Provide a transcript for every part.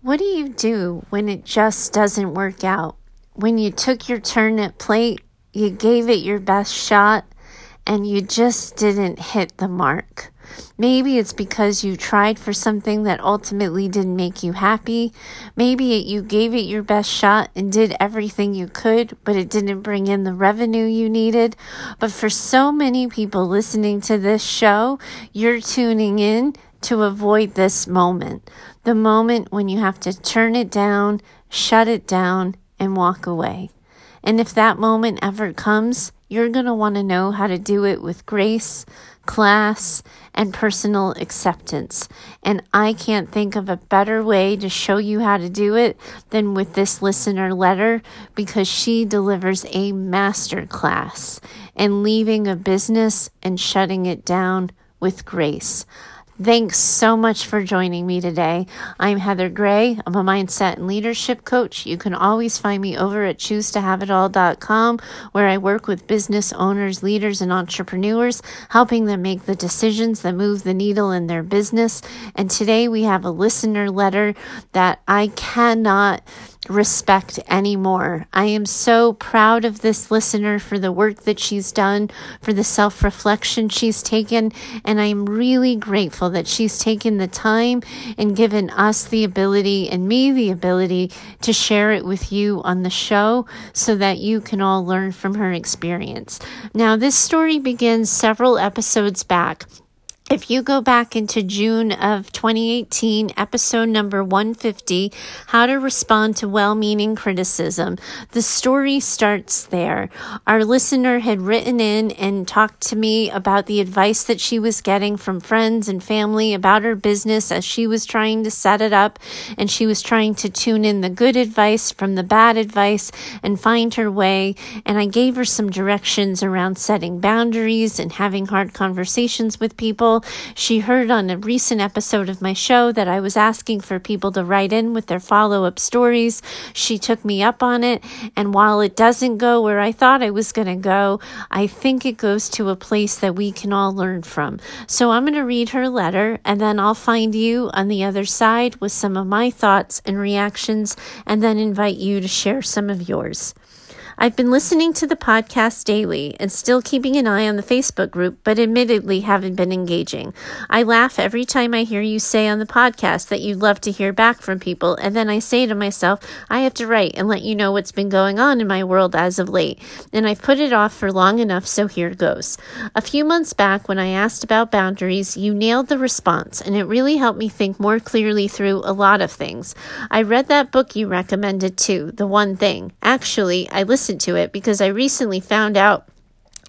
What do you do when it just doesn't work out? When you took your turn at plate, you gave it your best shot, and you just didn't hit the mark. Maybe it's because you tried for something that ultimately didn't make you happy. Maybe it, you gave it your best shot and did everything you could, but it didn't bring in the revenue you needed. But for so many people listening to this show, you're tuning in to avoid this moment the moment when you have to turn it down, shut it down, and walk away. And if that moment ever comes, you're going to want to know how to do it with grace, class, and personal acceptance. And I can't think of a better way to show you how to do it than with this listener letter because she delivers a master class in leaving a business and shutting it down with grace. Thanks so much for joining me today. I'm Heather Gray. I'm a mindset and leadership coach. You can always find me over at choosetohaveitall.com, where I work with business owners, leaders, and entrepreneurs, helping them make the decisions that move the needle in their business. And today we have a listener letter that I cannot respect anymore. I am so proud of this listener for the work that she's done, for the self reflection she's taken, and I'm really grateful that she's taken the time and given us the ability and me the ability to share it with you on the show so that you can all learn from her experience. Now, this story begins several episodes back if you go back into June of 2018, episode number 150, How to Respond to Well Meaning Criticism, the story starts there. Our listener had written in and talked to me about the advice that she was getting from friends and family about her business as she was trying to set it up. And she was trying to tune in the good advice from the bad advice and find her way. And I gave her some directions around setting boundaries and having hard conversations with people she heard on a recent episode of my show that I was asking for people to write in with their follow up stories. She took me up on it. And while it doesn't go where I thought I was going to go, I think it goes to a place that we can all learn from. So I'm going to read her letter and then I'll find you on the other side with some of my thoughts and reactions and then invite you to share some of yours. I've been listening to the podcast daily and still keeping an eye on the Facebook group, but admittedly haven't been engaging. I laugh every time I hear you say on the podcast that you'd love to hear back from people, and then I say to myself, I have to write and let you know what's been going on in my world as of late. And I've put it off for long enough, so here goes. A few months back, when I asked about boundaries, you nailed the response, and it really helped me think more clearly through a lot of things. I read that book you recommended too, The One Thing. Actually, I listened listen to it because I recently found out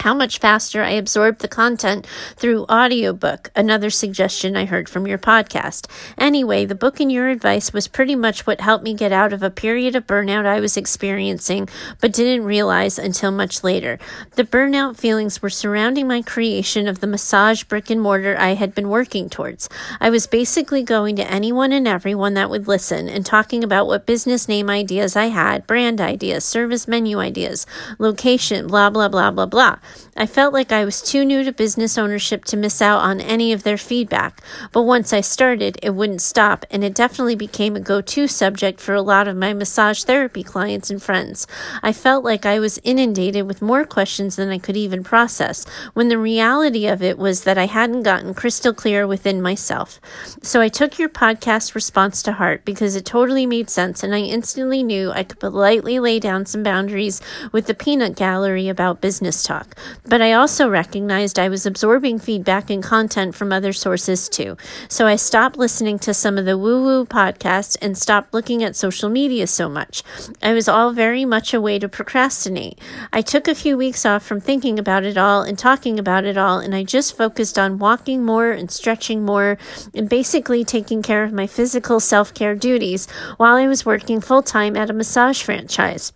how much faster I absorb the content through audiobook, another suggestion I heard from your podcast. Anyway, the book and your advice was pretty much what helped me get out of a period of burnout I was experiencing, but didn't realize until much later. The burnout feelings were surrounding my creation of the massage brick and mortar I had been working towards. I was basically going to anyone and everyone that would listen and talking about what business name ideas I had, brand ideas, service menu ideas, location, blah, blah, blah, blah, blah. I felt like I was too new to business ownership to miss out on any of their feedback, but once I started, it wouldn't stop, and it definitely became a go to subject for a lot of my massage therapy clients and friends. I felt like I was inundated with more questions than I could even process, when the reality of it was that I hadn't gotten crystal clear within myself. So I took your podcast response to heart because it totally made sense, and I instantly knew I could politely lay down some boundaries with the peanut gallery about business talk. But I also recognized I was absorbing feedback and content from other sources too. So I stopped listening to some of the woo woo podcasts and stopped looking at social media so much. I was all very much a way to procrastinate. I took a few weeks off from thinking about it all and talking about it all, and I just focused on walking more and stretching more and basically taking care of my physical self care duties while I was working full time at a massage franchise.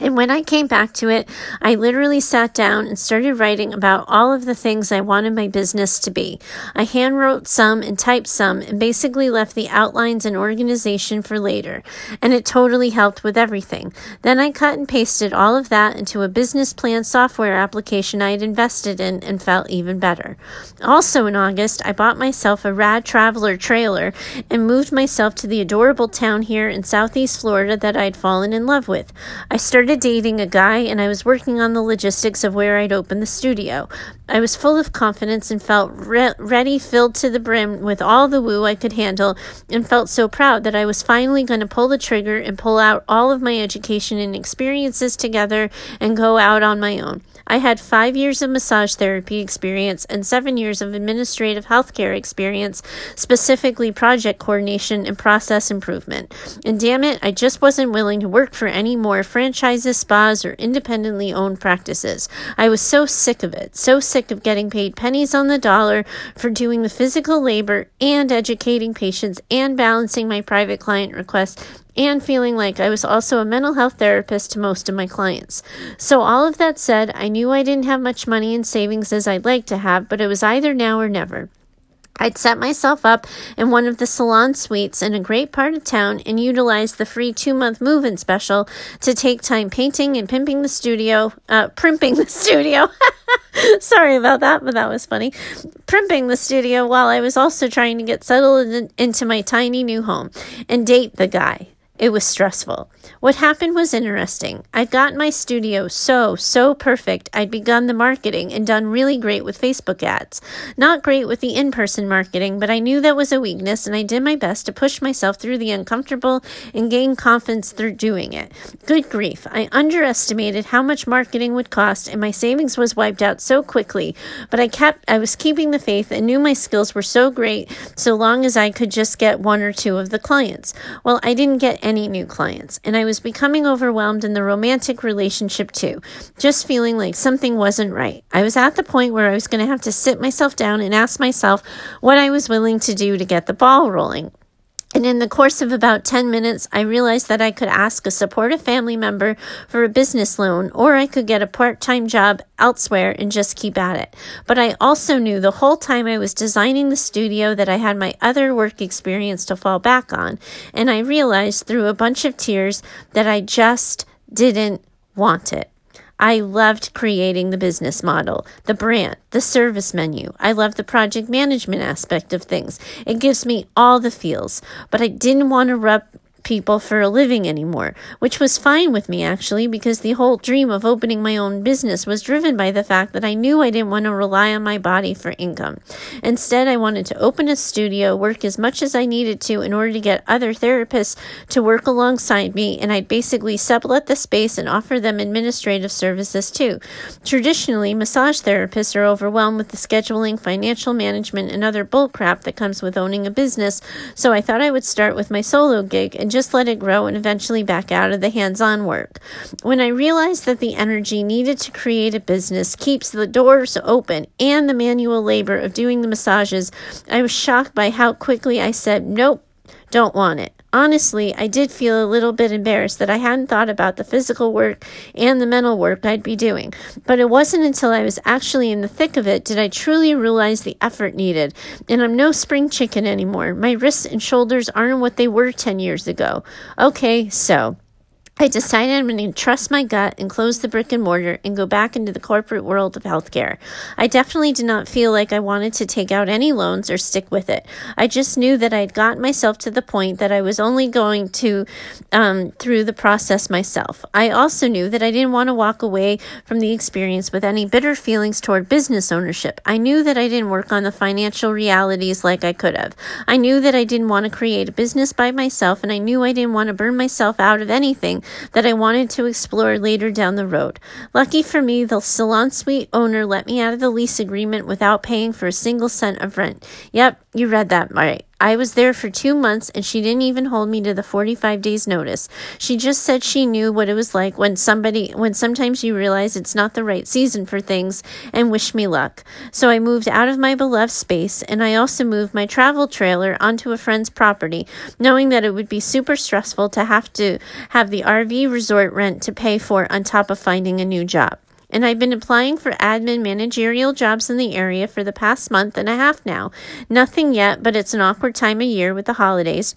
And when I came back to it, I literally sat down and started writing about all of the things I wanted my business to be. I handwrote some and typed some and basically left the outlines and organization for later. And it totally helped with everything. Then I cut and pasted all of that into a business plan software application I had invested in and felt even better. Also in August, I bought myself a rad traveler trailer and moved myself to the adorable town here in southeast Florida that I'd fallen in love with. I started started dating a guy and I was working on the logistics of where I'd open the studio. I was full of confidence and felt re- ready, filled to the brim with all the woo I could handle, and felt so proud that I was finally going to pull the trigger and pull out all of my education and experiences together and go out on my own. I had five years of massage therapy experience and seven years of administrative healthcare experience, specifically project coordination and process improvement. And damn it, I just wasn't willing to work for any more franchises, spas, or independently owned practices. I was so sick of it, so sick of getting paid pennies on the dollar for doing the physical labor and educating patients and balancing my private client requests and feeling like I was also a mental health therapist to most of my clients. So, all of that said, I knew I didn't have much money in savings as I'd like to have, but it was either now or never. I'd set myself up in one of the salon suites in a great part of town and utilized the free two month move in special to take time painting and pimping the studio, uh, primping the studio. Sorry about that, but that was funny. Primping the studio while I was also trying to get settled in, into my tiny new home and date the guy. It was stressful. What happened was interesting. I'd gotten my studio so, so perfect, I'd begun the marketing and done really great with Facebook ads. Not great with the in person marketing, but I knew that was a weakness and I did my best to push myself through the uncomfortable and gain confidence through doing it. Good grief, I underestimated how much marketing would cost and my savings was wiped out so quickly, but I kept, I was keeping the faith and knew my skills were so great so long as I could just get one or two of the clients. Well, I didn't get any new clients, and I was becoming overwhelmed in the romantic relationship too, just feeling like something wasn't right. I was at the point where I was going to have to sit myself down and ask myself what I was willing to do to get the ball rolling. And in the course of about 10 minutes, I realized that I could ask a supportive family member for a business loan, or I could get a part time job elsewhere and just keep at it. But I also knew the whole time I was designing the studio that I had my other work experience to fall back on. And I realized through a bunch of tears that I just didn't want it. I loved creating the business model, the brand, the service menu. I love the project management aspect of things. It gives me all the feels, but I didn't want to rub people for a living anymore, which was fine with me actually because the whole dream of opening my own business was driven by the fact that I knew I didn't want to rely on my body for income. Instead, I wanted to open a studio, work as much as I needed to in order to get other therapists to work alongside me, and I'd basically sublet the space and offer them administrative services too. Traditionally, massage therapists are overwhelmed with the scheduling, financial management, and other bullcrap that comes with owning a business, so I thought I would start with my solo gig and just let it grow and eventually back out of the hands on work. When I realized that the energy needed to create a business keeps the doors open and the manual labor of doing the massages, I was shocked by how quickly I said, Nope, don't want it. Honestly, I did feel a little bit embarrassed that I hadn't thought about the physical work and the mental work I'd be doing. But it wasn't until I was actually in the thick of it did I truly realize the effort needed. And I'm no spring chicken anymore. My wrists and shoulders aren't what they were 10 years ago. Okay, so. I decided I'm going to trust my gut and close the brick and mortar and go back into the corporate world of healthcare. I definitely did not feel like I wanted to take out any loans or stick with it. I just knew that I'd gotten myself to the point that I was only going to um, through the process myself. I also knew that I didn't want to walk away from the experience with any bitter feelings toward business ownership. I knew that I didn't work on the financial realities like I could have. I knew that I didn't want to create a business by myself, and I knew I didn't want to burn myself out of anything that I wanted to explore later down the road. Lucky for me, the salon suite owner let me out of the lease agreement without paying for a single cent of rent. Yep, You read that right. I was there for two months and she didn't even hold me to the 45 days notice. She just said she knew what it was like when somebody, when sometimes you realize it's not the right season for things and wish me luck. So I moved out of my beloved space and I also moved my travel trailer onto a friend's property, knowing that it would be super stressful to have to have the RV resort rent to pay for on top of finding a new job and I've been applying for admin managerial jobs in the area for the past month and a half now. Nothing yet, but it's an awkward time of year with the holidays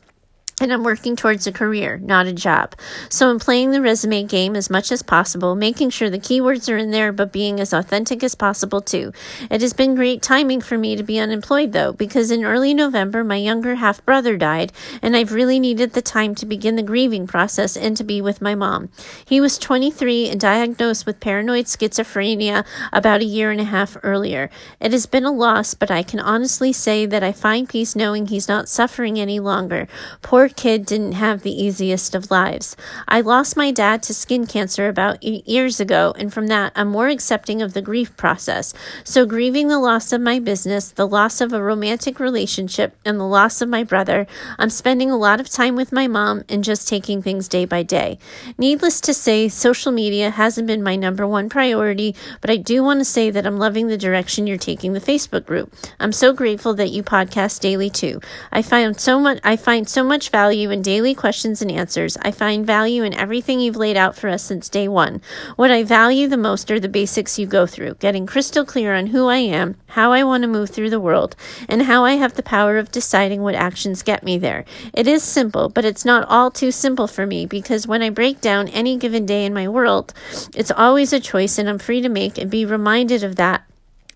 and I'm working towards a career, not a job. So I'm playing the resume game as much as possible, making sure the keywords are in there, but being as authentic as possible too. It has been great timing for me to be unemployed though, because in early November, my younger half brother died, and I've really needed the time to begin the grieving process and to be with my mom. He was 23 and diagnosed with paranoid schizophrenia about a year and a half earlier. It has been a loss, but I can honestly say that I find peace knowing he's not suffering any longer. Poor kid didn't have the easiest of lives. I lost my dad to skin cancer about eight years ago, and from that, I'm more accepting of the grief process. So, grieving the loss of my business, the loss of a romantic relationship, and the loss of my brother, I'm spending a lot of time with my mom and just taking things day by day. Needless to say, social media hasn't been my number one priority, but I do want to say that I'm loving the direction you're taking the Facebook group. I'm so grateful that you podcast daily too. I find so much I find so much value in daily questions and answers. I find value in everything you've laid out for us since day one. What I value the most are the basics you go through, getting crystal clear on who I am, how I want to move through the world, and how I have the power of deciding what actions get me there. It is simple, but it's not all too simple for me because when I break down any given day in my world, it's always a choice and I'm free to make and be reminded of that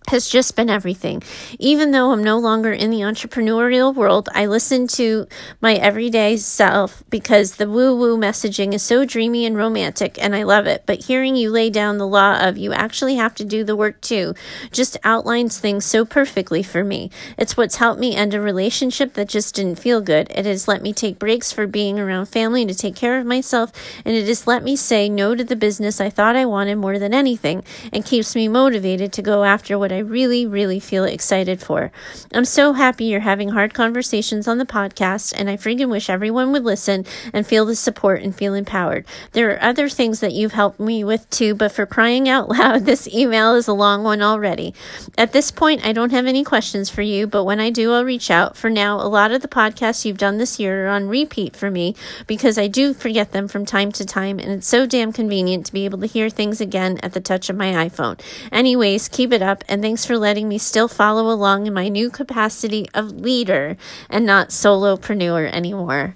has just been everything. Even though I'm no longer in the entrepreneurial world, I listen to my everyday self because the woo woo messaging is so dreamy and romantic and I love it. But hearing you lay down the law of you actually have to do the work too just outlines things so perfectly for me. It's what's helped me end a relationship that just didn't feel good. It has let me take breaks for being around family to take care of myself, and it has let me say no to the business I thought I wanted more than anything and keeps me motivated to go after what I I really, really feel excited for. I'm so happy you're having hard conversations on the podcast, and I freaking wish everyone would listen and feel the support and feel empowered. There are other things that you've helped me with too, but for crying out loud, this email is a long one already. At this point, I don't have any questions for you, but when I do, I'll reach out. For now, a lot of the podcasts you've done this year are on repeat for me because I do forget them from time to time, and it's so damn convenient to be able to hear things again at the touch of my iPhone. Anyways, keep it up and thanks for letting me still follow along in my new capacity of leader and not solopreneur anymore.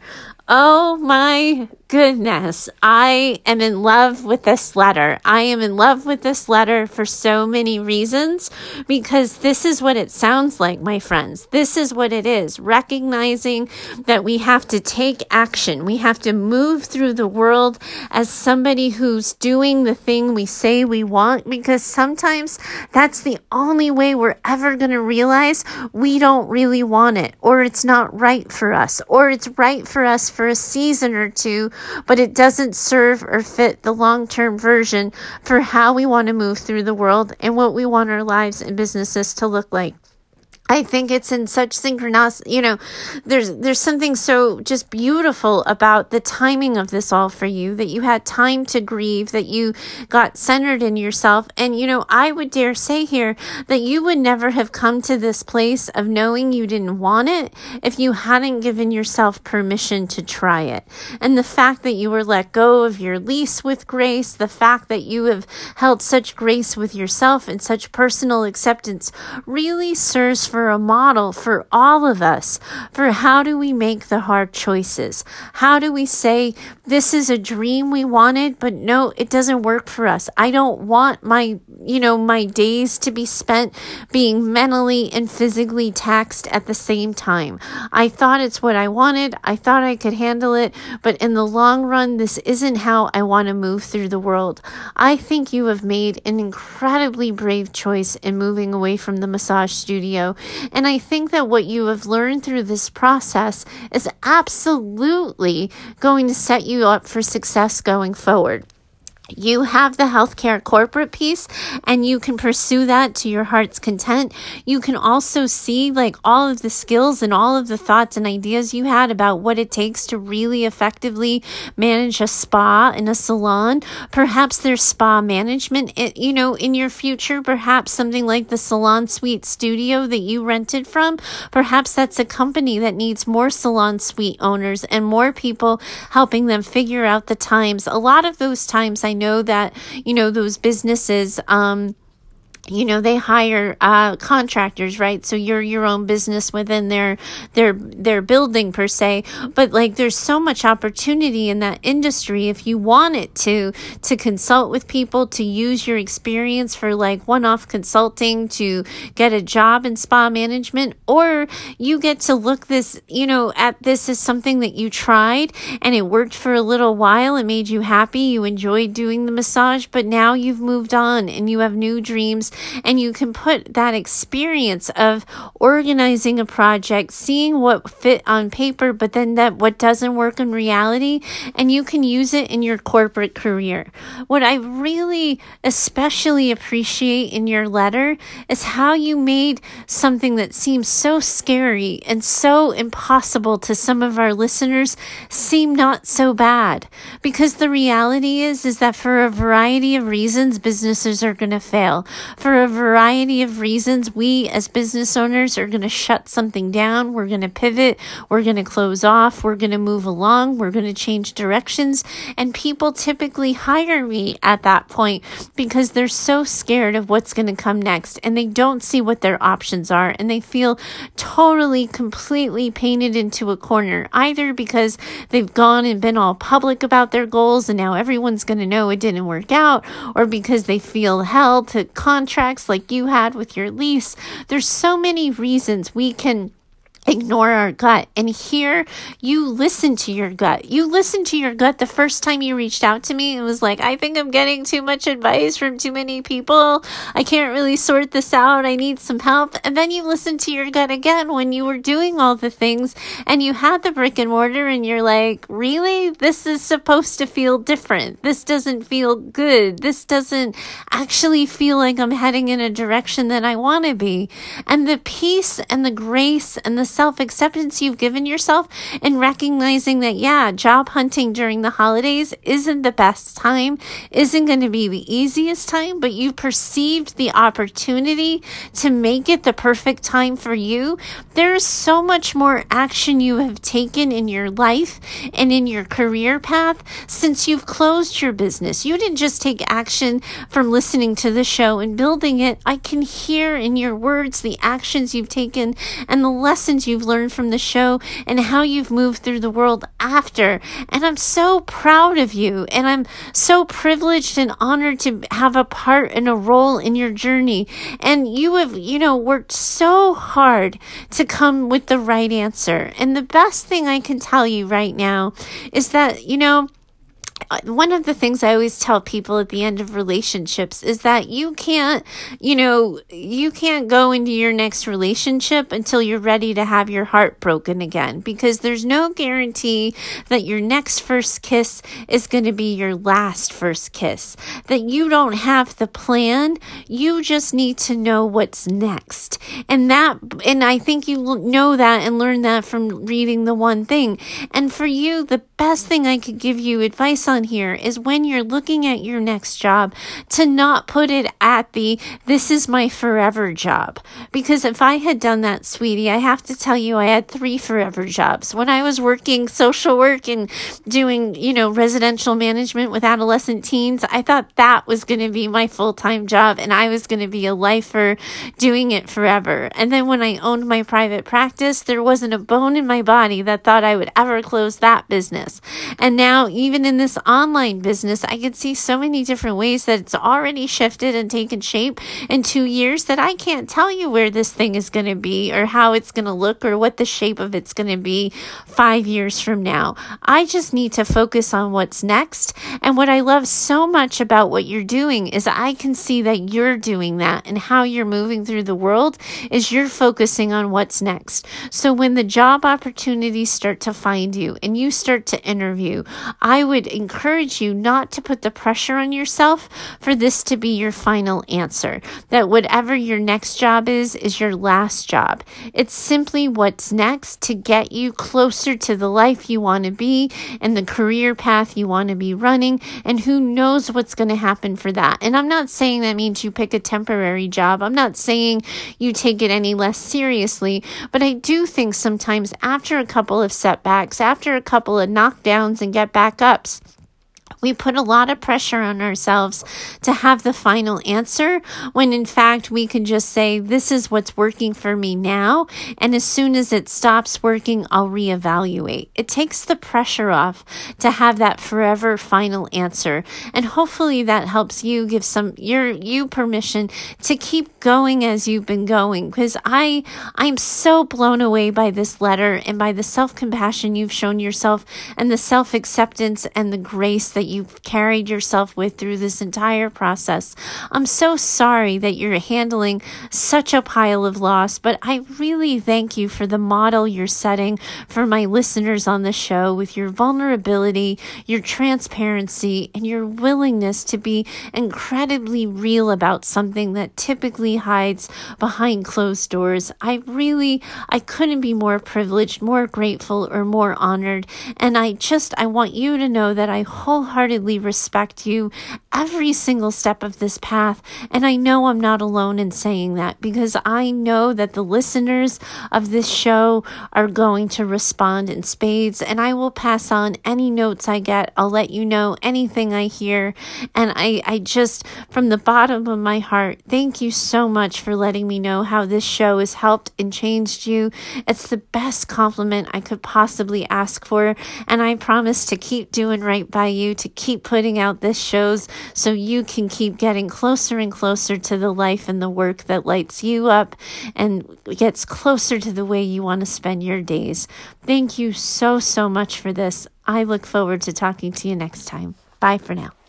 Oh my goodness. I am in love with this letter. I am in love with this letter for so many reasons because this is what it sounds like, my friends. This is what it is recognizing that we have to take action. We have to move through the world as somebody who's doing the thing we say we want because sometimes that's the only way we're ever going to realize we don't really want it or it's not right for us or it's right for us for a season or two, but it doesn't serve or fit the long term version for how we want to move through the world and what we want our lives and businesses to look like. I think it's in such synchronicity. You know, there's there's something so just beautiful about the timing of this all for you that you had time to grieve, that you got centered in yourself, and you know, I would dare say here that you would never have come to this place of knowing you didn't want it if you hadn't given yourself permission to try it. And the fact that you were let go of your lease with grace, the fact that you have held such grace with yourself and such personal acceptance really serves for a model for all of us for how do we make the hard choices? How do we say, this is a dream we wanted, but no, it doesn't work for us. I don't want my, you know, my days to be spent being mentally and physically taxed at the same time. I thought it's what I wanted. I thought I could handle it, but in the long run, this isn't how I want to move through the world. I think you have made an incredibly brave choice in moving away from the massage studio and I think that what you have learned through this process is absolutely going to set you up for success going forward you have the healthcare corporate piece and you can pursue that to your heart's content. You can also see like all of the skills and all of the thoughts and ideas you had about what it takes to really effectively manage a spa in a salon. Perhaps there's spa management, it, you know, in your future. Perhaps something like the Salon Suite Studio that you rented from. Perhaps that's a company that needs more salon suite owners and more people helping them figure out the times. A lot of those times I know that, you know, those businesses, um, you know they hire uh, contractors right? So you're your own business within their their their building per se. But like there's so much opportunity in that industry if you want it to to consult with people to use your experience for like one-off consulting to get a job in spa management or you get to look this you know at this as something that you tried and it worked for a little while it made you happy you enjoyed doing the massage but now you've moved on and you have new dreams and you can put that experience of organizing a project, seeing what fit on paper, but then that what doesn't work in reality, and you can use it in your corporate career. What I really especially appreciate in your letter is how you made something that seems so scary and so impossible to some of our listeners seem not so bad. Because the reality is, is that for a variety of reasons, businesses are going to fail. For a variety of reasons, we as business owners are going to shut something down. We're going to pivot. We're going to close off. We're going to move along. We're going to change directions. And people typically hire me at that point because they're so scared of what's going to come next and they don't see what their options are and they feel totally, completely painted into a corner, either because they've gone and been all public about their goals and now everyone's going to know it didn't work out, or because they feel held to contracts like you had with your lease. There's so many reasons we can ignore our gut. And here you listen to your gut. You listen to your gut the first time you reached out to me. It was like, I think I'm getting too much advice from too many people. I can't really sort this out. I need some help. And then you listen to your gut again when you were doing all the things and you had the brick and mortar and you're like, really? This is supposed to feel different. This doesn't feel good. This doesn't actually feel like I'm heading in a direction that I want to be. And the peace and the grace and the self acceptance you've given yourself and recognizing that, yeah, job hunting during the holidays isn't the best time, isn't going to be the easiest time, but you perceived the opportunity to make it the perfect time for you. There's so much more action you have taken in your life and in your career path since you've closed your business. You didn't just take action from listening to the show and building it. I can hear in your words the actions you've taken and the lessons lessons you've learned from the show and how you've moved through the world after. And I'm so proud of you. And I'm so privileged and honored to have a part and a role in your journey. And you have, you know, worked so hard to come with the right answer. And the best thing I can tell you right now is that, you know, one of the things I always tell people at the end of relationships is that you can't, you know, you can't go into your next relationship until you're ready to have your heart broken again because there's no guarantee that your next first kiss is going to be your last first kiss. That you don't have the plan, you just need to know what's next. And that, and I think you will know that and learn that from reading the one thing. And for you, the best thing I could give you advice on here is when you're looking at your next job to not put it at the this is my forever job. Because if I had done that, sweetie, I have to tell you, I had three forever jobs. When I was working social work and doing, you know, residential management with adolescent teens, I thought that was going to be my full time job and I was going to be a lifer doing it forever. And then when I owned my private practice, there wasn't a bone in my body that thought I would ever close that business business. And now, even in this online business, I can see so many different ways that it's already shifted and taken shape in two years that I can't tell you where this thing is going to be or how it's going to look or what the shape of it's going to be five years from now. I just need to focus on what's next. And what I love so much about what you're doing is I can see that you're doing that and how you're moving through the world is you're focusing on what's next. So when the job opportunities start to find you and you start to interview, I would encourage encourage you not to put the pressure on yourself for this to be your final answer. That whatever your next job is, is your last job. It's simply what's next to get you closer to the life you want to be and the career path you want to be running. And who knows what's going to happen for that. And I'm not saying that means you pick a temporary job. I'm not saying you take it any less seriously, but I do think sometimes after a couple of setbacks, after a couple of knockdowns and get back ups, we put a lot of pressure on ourselves to have the final answer when in fact we can just say, This is what's working for me now. And as soon as it stops working, I'll reevaluate. It takes the pressure off to have that forever final answer. And hopefully that helps you give some your you permission to keep going as you've been going. Because I I'm so blown away by this letter and by the self-compassion you've shown yourself and the self-acceptance and the grace that you've carried yourself with through this entire process. I'm so sorry that you're handling such a pile of loss, but I really thank you for the model you're setting for my listeners on the show with your vulnerability, your transparency, and your willingness to be incredibly real about something that typically hides behind closed doors. I really, I couldn't be more privileged, more grateful, or more honored. And I just, I want you to know that I wholeheartedly wholeheartedly respect you every single step of this path. And I know I'm not alone in saying that because I know that the listeners of this show are going to respond in spades. And I will pass on any notes I get. I'll let you know anything I hear. And I, I just, from the bottom of my heart, thank you so much for letting me know how this show has helped and changed you. It's the best compliment I could possibly ask for. And I promise to keep doing right by you, to keep putting out this shows so you can keep getting closer and closer to the life and the work that lights you up and gets closer to the way you want to spend your days. Thank you so, so much for this. I look forward to talking to you next time. Bye for now.